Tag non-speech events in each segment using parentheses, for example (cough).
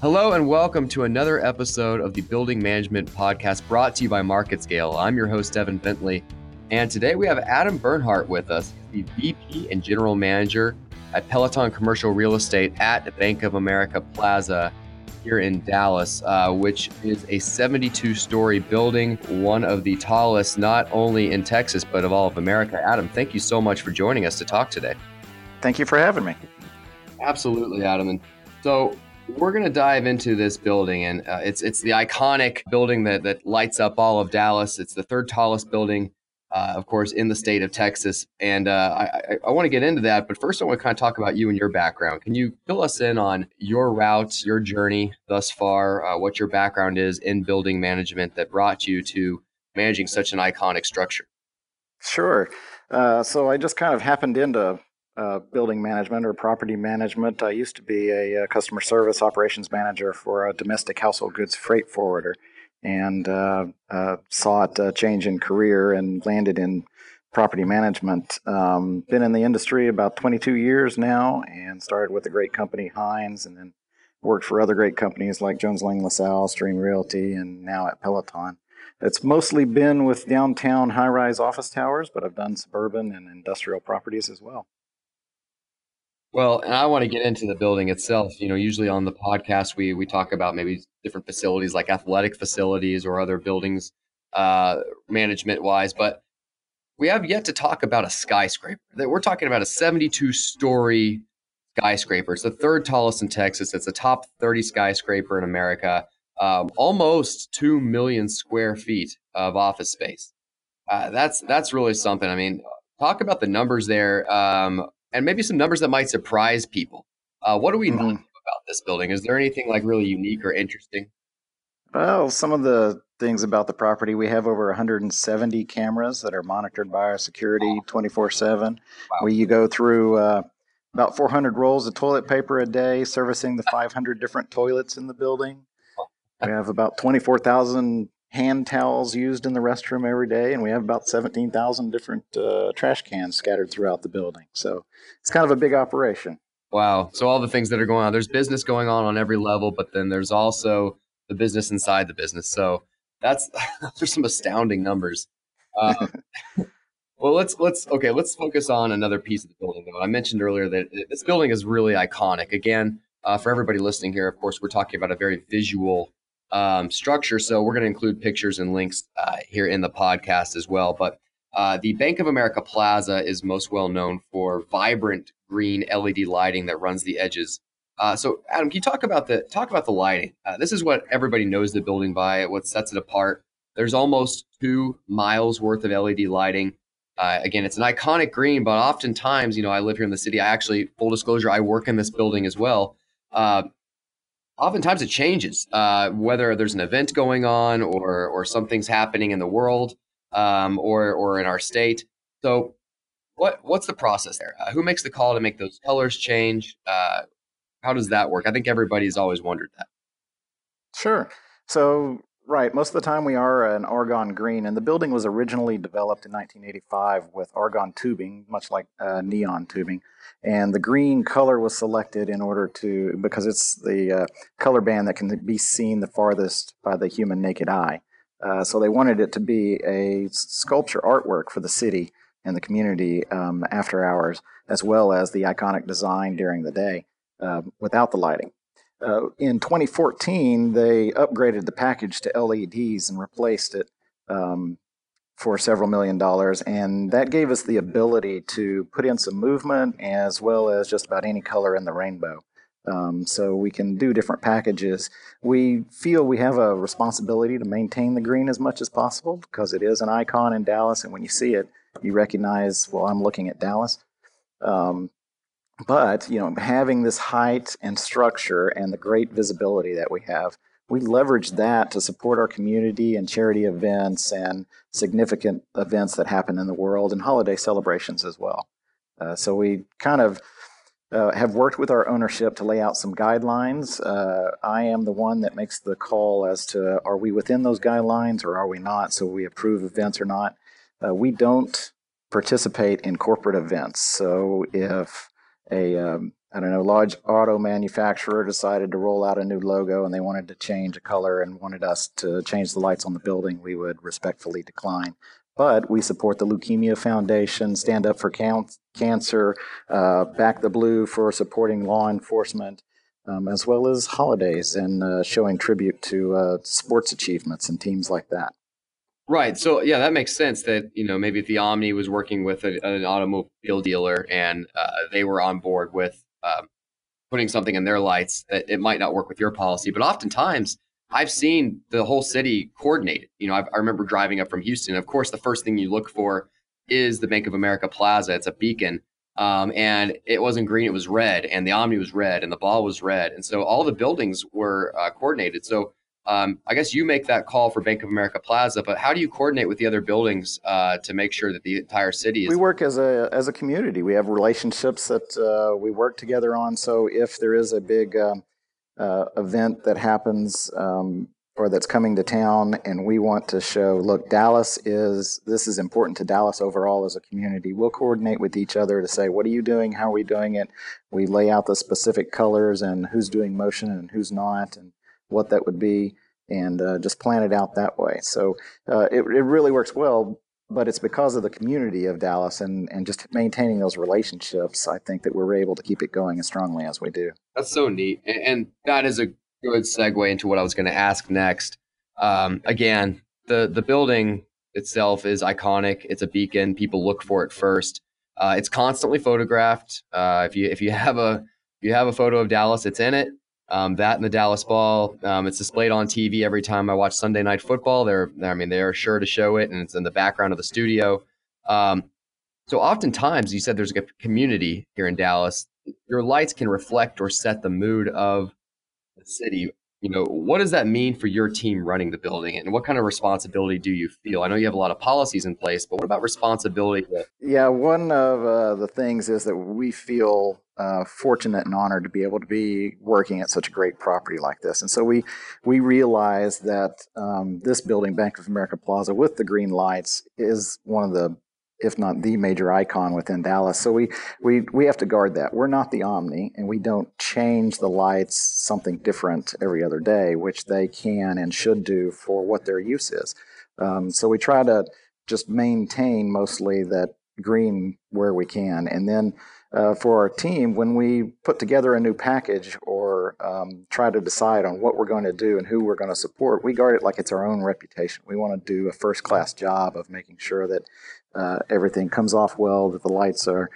Hello and welcome to another episode of the Building Management Podcast brought to you by MarketScale. I'm your host, Evan Bentley, and today we have Adam Bernhardt with us, the VP and General Manager at Peloton Commercial Real Estate at the Bank of America Plaza here in Dallas, uh, which is a 72 story building, one of the tallest not only in Texas, but of all of America. Adam, thank you so much for joining us to talk today. Thank you for having me. Absolutely, Adam. And so we're going to dive into this building, and uh, it's it's the iconic building that that lights up all of Dallas. It's the third tallest building, uh, of course, in the state of Texas. And uh, I, I, I want to get into that, but first I want to kind of talk about you and your background. Can you fill us in on your route, your journey thus far, uh, what your background is in building management that brought you to managing such an iconic structure? Sure. Uh, so I just kind of happened into uh, building management or property management. I used to be a, a, uh, customer service operations manager for a domestic household goods freight forwarder and uh, uh, sought a change in career and landed in property management. Um, been in the industry about 22 years now and started with a great company, Hines, and then worked for other great companies like Jones Lang LaSalle, Stream Realty, and now at Peloton. It's mostly been with downtown high rise office towers, but I've done suburban and industrial properties as well. Well, and I want to get into the building itself. You know, usually on the podcast we we talk about maybe different facilities like athletic facilities or other buildings uh, management wise, but we have yet to talk about a skyscraper. That we're talking about a 72 story skyscraper. It's the third tallest in Texas. It's a top 30 skyscraper in America. Um, almost two million square feet of office space. Uh, that's that's really something. I mean, talk about the numbers there. Um, and maybe some numbers that might surprise people. Uh, what do we mm-hmm. know about this building? Is there anything like really unique or interesting? Well, some of the things about the property, we have over 170 cameras that are monitored by our security 24 7. Where you go through uh, about 400 rolls of toilet paper a day, servicing the (laughs) 500 different toilets in the building. We (laughs) have about 24,000 hand towels used in the restroom every day, and we have about 17,000 different uh, trash cans scattered throughout the building. So it's kind of a big operation. Wow. So all the things that are going on, there's business going on on every level, but then there's also the business inside the business. So that's (laughs) those are some astounding numbers. Um, (laughs) well, let's let's okay, let's focus on another piece of the building. Though I mentioned earlier that this building is really iconic. Again, uh, for everybody listening here, of course, we're talking about a very visual um, structure. So we're going to include pictures and links uh, here in the podcast as well. But uh, the Bank of America Plaza is most well known for vibrant green LED lighting that runs the edges. Uh, so, Adam, can you talk about the talk about the lighting? Uh, this is what everybody knows the building by. What sets it apart? There's almost two miles worth of LED lighting. Uh, again, it's an iconic green, but oftentimes, you know, I live here in the city. I actually, full disclosure, I work in this building as well. Uh, oftentimes it changes uh, whether there's an event going on or or something's happening in the world um, or or in our state. So, what what's the process there? Uh, who makes the call to make those colors change? Uh, how does that work? I think everybody's always wondered that. Sure. So Right. Most of the time we are an argon green, and the building was originally developed in 1985 with argon tubing, much like uh, neon tubing. And the green color was selected in order to, because it's the uh, color band that can be seen the farthest by the human naked eye. Uh, so they wanted it to be a sculpture artwork for the city and the community um, after hours, as well as the iconic design during the day uh, without the lighting. Uh, in 2014, they upgraded the package to LEDs and replaced it um, for several million dollars. And that gave us the ability to put in some movement as well as just about any color in the rainbow. Um, so we can do different packages. We feel we have a responsibility to maintain the green as much as possible because it is an icon in Dallas. And when you see it, you recognize, well, I'm looking at Dallas. Um, but you know having this height and structure and the great visibility that we have we leverage that to support our community and charity events and significant events that happen in the world and holiday celebrations as well uh, so we kind of uh, have worked with our ownership to lay out some guidelines. Uh, I am the one that makes the call as to are we within those guidelines or are we not, so we approve events or not. Uh, we don't participate in corporate events. So if a um, I don't know, large auto manufacturer decided to roll out a new logo and they wanted to change a color and wanted us to change the lights on the building, we would respectfully decline. But we support the Leukemia Foundation, Stand Up for Cancer, uh, Back the Blue for supporting law enforcement, um, as well as holidays and uh, showing tribute to uh, sports achievements and teams like that. Right. So yeah, that makes sense. That you know maybe the Omni was working with a, an automobile dealer and uh, they were on board with um, putting something in their lights, that it might not work with your policy. But oftentimes, I've seen the whole city coordinated. You know, I've, i remember driving up from Houston. Of course, the first thing you look for is the Bank of America Plaza. It's a beacon. Um, and it wasn't green, it was red, and the Omni was red, and the ball was red. And so all the buildings were uh, coordinated. So um, I guess you make that call for Bank of America Plaza, but how do you coordinate with the other buildings uh, to make sure that the entire city is? We work as a as a community. We have relationships that uh, we work together on. So if there is a big um, uh, event that happens um, or that's coming to town, and we want to show, look, Dallas is this is important to Dallas overall as a community. We'll coordinate with each other to say, what are you doing? How are we doing it? We lay out the specific colors and who's doing motion and who's not, and what that would be and uh, just plan it out that way. So uh, it, it really works well, but it's because of the community of Dallas and, and just maintaining those relationships. I think that we're able to keep it going as strongly as we do. That's so neat. And, that is a good segue into what I was going to ask next. Um, again, the, the building itself is iconic. It's a beacon. People look for it first. Uh, it's constantly photographed. Uh, if you if you have a if you have a photo of Dallas, it's in it. Um, that and the Dallas Ball. Um, it's displayed on TV every time I watch Sunday Night Football. They're, I mean, they're sure to show it, and it's in the background of the studio. Um, so oftentimes, you said there's a community here in Dallas. Your lights can reflect or set the mood of the city you know what does that mean for your team running the building and what kind of responsibility do you feel? I know you have a lot of policies in place but what about responsibility yeah one of uh, the things is that we feel uh, fortunate and honored to be able to be working at such a great property like this. And so we we realize that um, this building bank of america plaza with the green lights is one of the if not the major icon within Dallas. So we, we, we have to guard that. We're not the Omni, and we don't change the lights something different every other day, which they can and should do for what their use is. Um, so we try to just maintain mostly that green where we can. And then uh, for our team, when we put together a new package or um, try to decide on what we're going to do and who we're going to support, we guard it like it's our own reputation. We want to do a first class job of making sure that uh, everything comes off well, that the lights are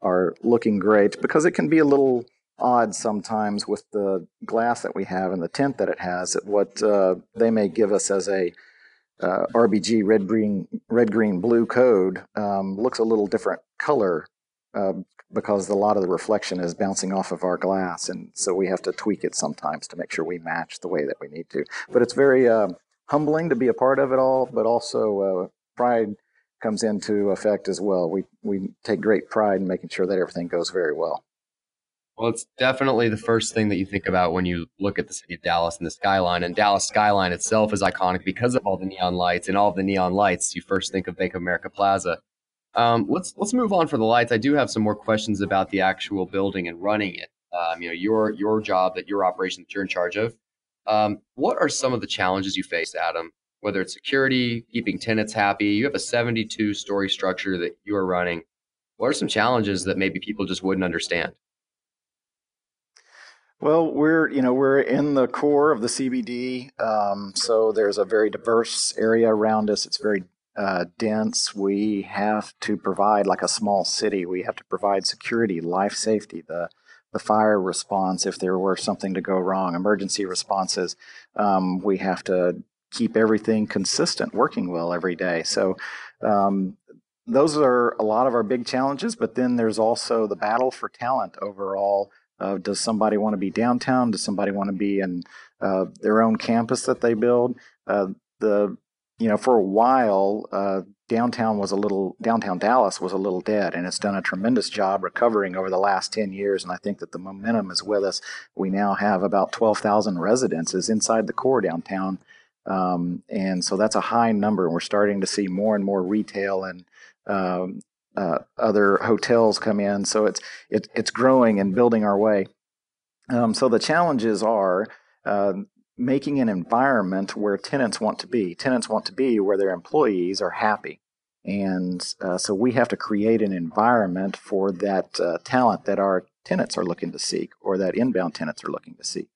are looking great because it can be a little odd sometimes with the glass that we have and the tint that it has. at What uh, they may give us as a uh, RBG red green red green blue code um, looks a little different color uh, because a lot of the reflection is bouncing off of our glass, and so we have to tweak it sometimes to make sure we match the way that we need to. But it's very uh, humbling to be a part of it all, but also uh, pride comes into effect as well. We we take great pride in making sure that everything goes very well. Well, it's definitely the first thing that you think about when you look at the city of Dallas and the skyline. And Dallas skyline itself is iconic because of all the neon lights and all of the neon lights. You first think of Bank of America Plaza. Um, let's let's move on for the lights. I do have some more questions about the actual building and running it. Um, you know, your your job that your operation that you're in charge of. Um, what are some of the challenges you face, Adam, whether it's security, keeping tenants happy. You have a 72 story structure that you are running. What are some challenges that maybe people just wouldn't understand? Well, we're you know we're in the core of the CBD, um, so there's a very diverse area around us. It's very uh, dense. We have to provide like a small city. We have to provide security, life safety, the the fire response if there were something to go wrong, emergency responses. Um, we have to keep everything consistent, working well every day. So um, those are a lot of our big challenges. But then there's also the battle for talent overall. Uh, does somebody want to be downtown? Does somebody want to be in uh, their own campus that they build? Uh, the you know for a while uh, downtown was a little downtown Dallas was a little dead, and it's done a tremendous job recovering over the last ten years. And I think that the momentum is with us. We now have about twelve thousand residences inside the core downtown um, and so that's a high number. And We're starting to see more and more retail and um, uh, other hotels come in. So it's it, it's growing and building our way. Um, so the challenges are uh, making an environment where tenants want to be. Tenants want to be where their employees are happy. And uh, so we have to create an environment for that uh, talent that our tenants are looking to seek or that inbound tenants are looking to seek.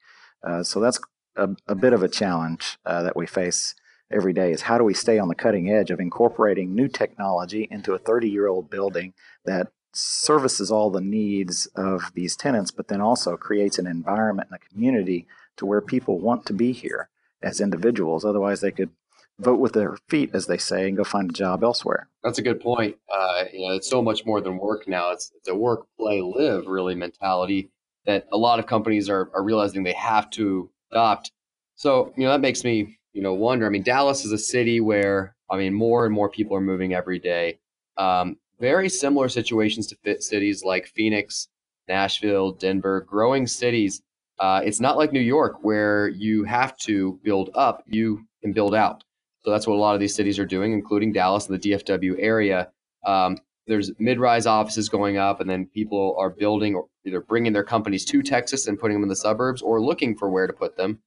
Uh, so that's a, a, bit of a challenge uh, that we face every day is how do we stay on the cutting edge of incorporating new technology into a 30 year old building that services all the needs of these tenants, but then also creates an environment and a community to where people want to be here as individuals. Otherwise, they could vote with their feet, as they say, and go find a job elsewhere. That's a good point. Uh, you know, it's so much more than work now. It's, it's a work, play, live really mentality that a lot of companies are, are realizing they have to adopt. So, you know, that makes me, you know, wonder. I mean, Dallas is a city where, I mean, more and more people are moving every day. Um, very similar situations to fit cities like Phoenix, Nashville, Denver, growing cities. Uh, it's not like New York where you have to build up, you can build out. So that's what a lot of these cities are doing, including Dallas and the DFW area. Um, there's mid-rise offices going up, and then people are building or either bringing their companies to Texas and putting them in the suburbs, or looking for where to put them.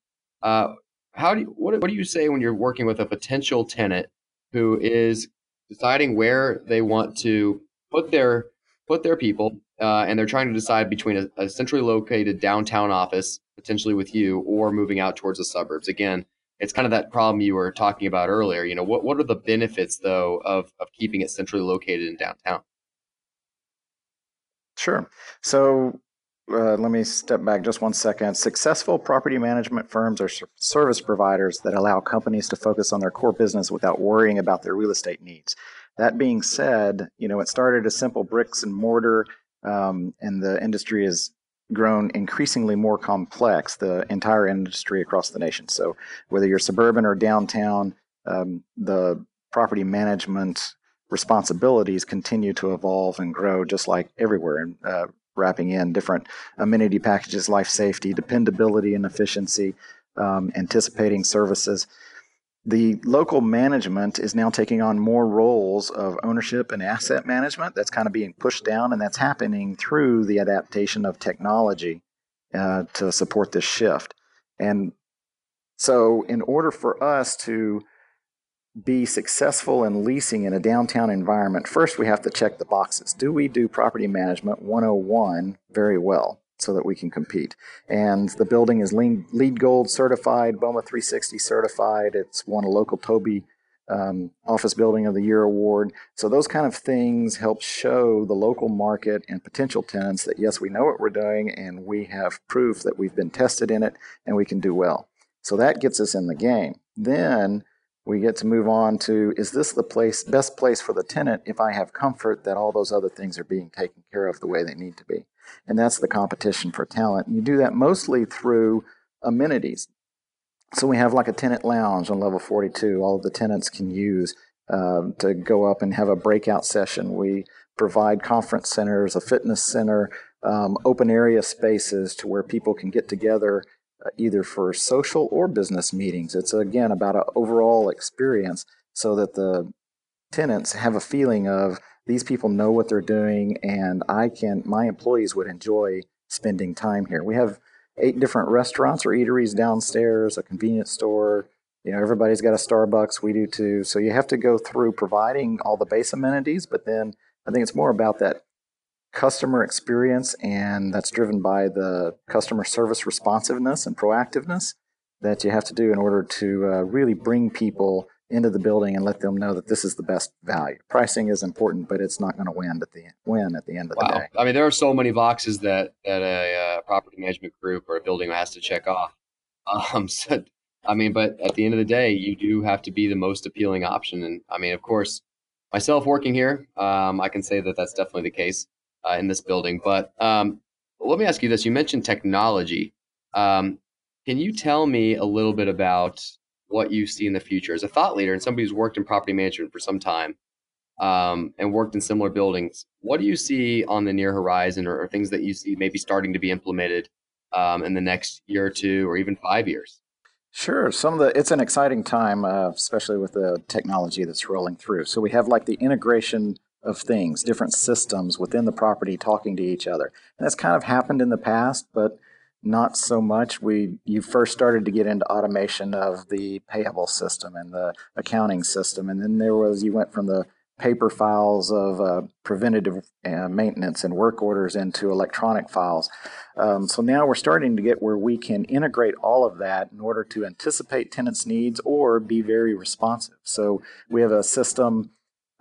Uh, how do you, what, what do you say when you're working with a potential tenant who is deciding where they want to put their put their people, uh, and they're trying to decide between a, a, centrally located downtown office, potentially with you, or moving out towards the suburbs. Again, it's kind of that problem you were talking about earlier. You know, what what are the benefits though of of keeping it centrally located in downtown? Sure. So uh, let me step back just one second. Successful property management firms are service providers that allow companies to focus on their core business without worrying about their real estate needs. That being said, you know, it started as simple bricks and mortar, um, and the industry has grown increasingly more complex, the entire industry across the nation. So, whether you're suburban or downtown, um, the property management responsibilities continue to evolve and grow just like everywhere. And uh, wrapping in different amenity packages, life safety, dependability and efficiency, um, anticipating services. The local management is now taking on more roles of ownership and asset management. That's kind of being pushed down, and that's happening through the adaptation of technology uh, to support this shift. And so, in order for us to be successful in leasing in a downtown environment, first we have to check the boxes. Do we do property management 101 very well so that we can compete? And the building is LEED Gold certified, BOMA 360 certified. It's won a local TOBY um, Office Building of the Year award. So those kind of things help show the local market and potential tenants that yes, we know what we're doing and we have proof that we've been tested in it and we can do well. So that gets us in the game. Then we get to move on to is this the place best place for the tenant if I have comfort that all those other things are being taken care of the way they need to be. And that's the competition for talent. You do that mostly through amenities. So we have like a tenant lounge on level 42, all of the tenants can use um, to go up and have a breakout session. We provide conference centers, a fitness center, um, open area spaces to where people can get together uh, either for social or business meetings. It's again about an overall experience so that the tenants have a feeling of these people know what they're doing and I can my employees would enjoy spending time here. We have eight different restaurants or eateries downstairs, a convenience store, you know, everybody's got a Starbucks, we do too. So you have to go through providing all the base amenities, but then I think it's more about that customer experience, and that's driven by the customer service responsiveness and proactiveness that you have to do in order to uh, really bring people into the building and let them know that this is the best value. Pricing is important, but it's not going to win at the win at the end of wow. the day. I mean, there are so many boxes that that a uh, property management group or a building has to check off. Um, (laughs) so, I mean, but at the end of the day, you do have to be the most appealing option. And I mean, of course, myself working here, um, I can say that that's definitely the case uh, in this building. But um, let me ask you this: you mentioned technology. Um, can you tell me a little bit about what you see in the future as a thought leader and somebody who's worked in property management for some time um, and worked in similar buildings? What do you see on the near horizon, or, or things that you see maybe starting to be implemented um, in the next year or two, or even five years? Sure. Some of the it's an exciting time, uh, especially with the technology that's rolling through. So we have like the integration of things, different systems within the property talking to each other. And that's kind of happened in the past, but not so much. We you first started to get into automation of the payable system and the accounting system, and then there was you went from the paper files of uh, preventative uh, maintenance and work orders into electronic files. Um, so now we're starting to get where we can integrate all of that in order to anticipate tenants' needs or be very responsive. So we have a system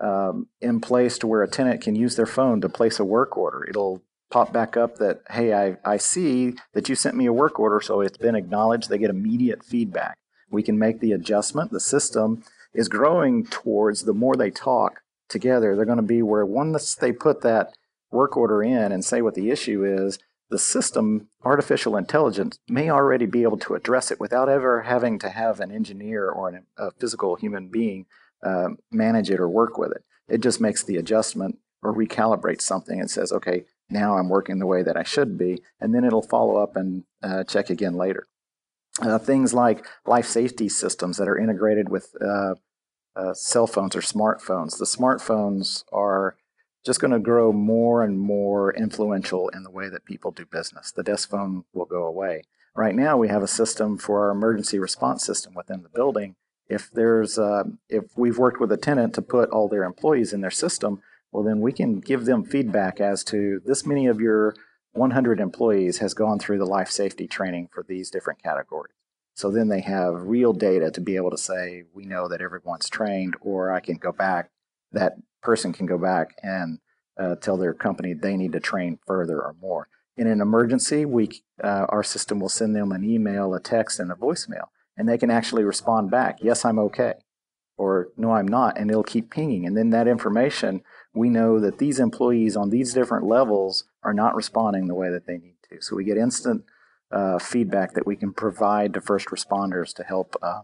um, in place to where a tenant can use their phone to place a work order. It'll pop back up that, hey, I, I see that you sent me a work order, so it's been acknowledged. They get immediate feedback. We can make the adjustment. The system is growing towards the more they talk together, they're going to be where once they put that work order in and say what the issue is, the system, artificial intelligence, may already be able to address it without ever having to have an engineer or an, a physical human being uh, manage it or work with it. It just makes the adjustment or recalibrates something and says, okay, now I'm working the way that I should be. And then it'll follow up and uh, check again later. Uh, things like life safety systems that are integrated with uh, uh, cell phones or smartphones. The smartphones are just going to grow more and more influential in the way that people do business. The desk phone will go away. Right now, we have a system for our emergency response system within the building. If there's, uh, if we've worked with a tenant to put all their employees in their system, well, then we can give them feedback as to this many of your 100 employees has gone through the life safety training for these different categories. So then they have real data to be able to say, we know that everyone's trained, or I can go back, that person can go back and uh, tell their company they need to train further or more. In an emergency, we, uh, our system will send them an email, a text, and a voicemail, and they can actually respond back, yes, I'm okay, or no, I'm not, and it'll keep pinging. And then that information, we know that these employees on these different levels are not responding the way that they need to. So we get instant uh, feedback that we can provide to first responders to help uh,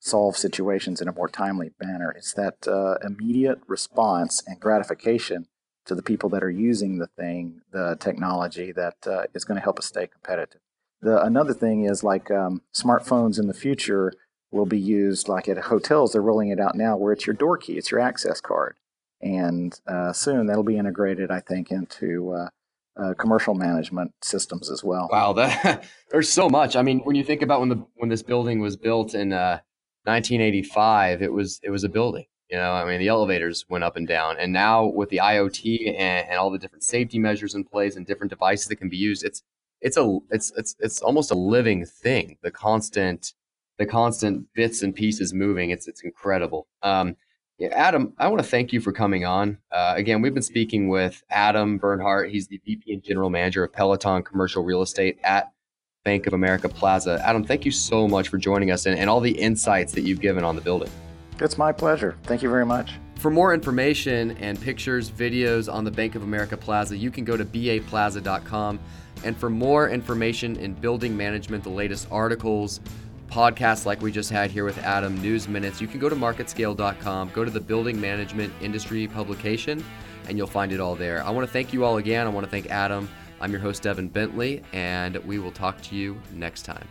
solve situations in a more timely manner. It's that uh, immediate response and gratification to the people that are using the thing, the technology that uh, is going to help us stay competitive. The, another thing is like um, smartphones in the future will be used like at hotels. They're rolling it out now where it's your door key, it's your access card. And uh, soon that'll be integrated, I think, into uh, uh, commercial management systems as well. Wow, that, (laughs) there's so much. I mean, when you think about when the when this building was built in uh, 1985, it was it was a building. You know, I mean, the elevators went up and down, and now with the IoT and, and all the different safety measures in place and different devices that can be used, it's it's a it's it's it's almost a living thing. The constant the constant bits and pieces moving. It's it's incredible. Um, yeah, Adam, I want to thank you for coming on. Uh, again, we've been speaking with Adam Bernhardt. He's the VP and General Manager of Peloton Commercial Real Estate at Bank of America Plaza. Adam, thank you so much for joining us and, and all the insights that you've given on the building. It's my pleasure. Thank you very much. For more information and pictures, videos on the Bank of America Plaza, you can go to baplaza.com. And for more information in building management, the latest articles, podcasts like we just had here with Adam, news minutes, you can go to marketscale.com, go to the building management industry publication, and you'll find it all there. I want to thank you all again. I want to thank Adam. I'm your host, Evan Bentley, and we will talk to you next time.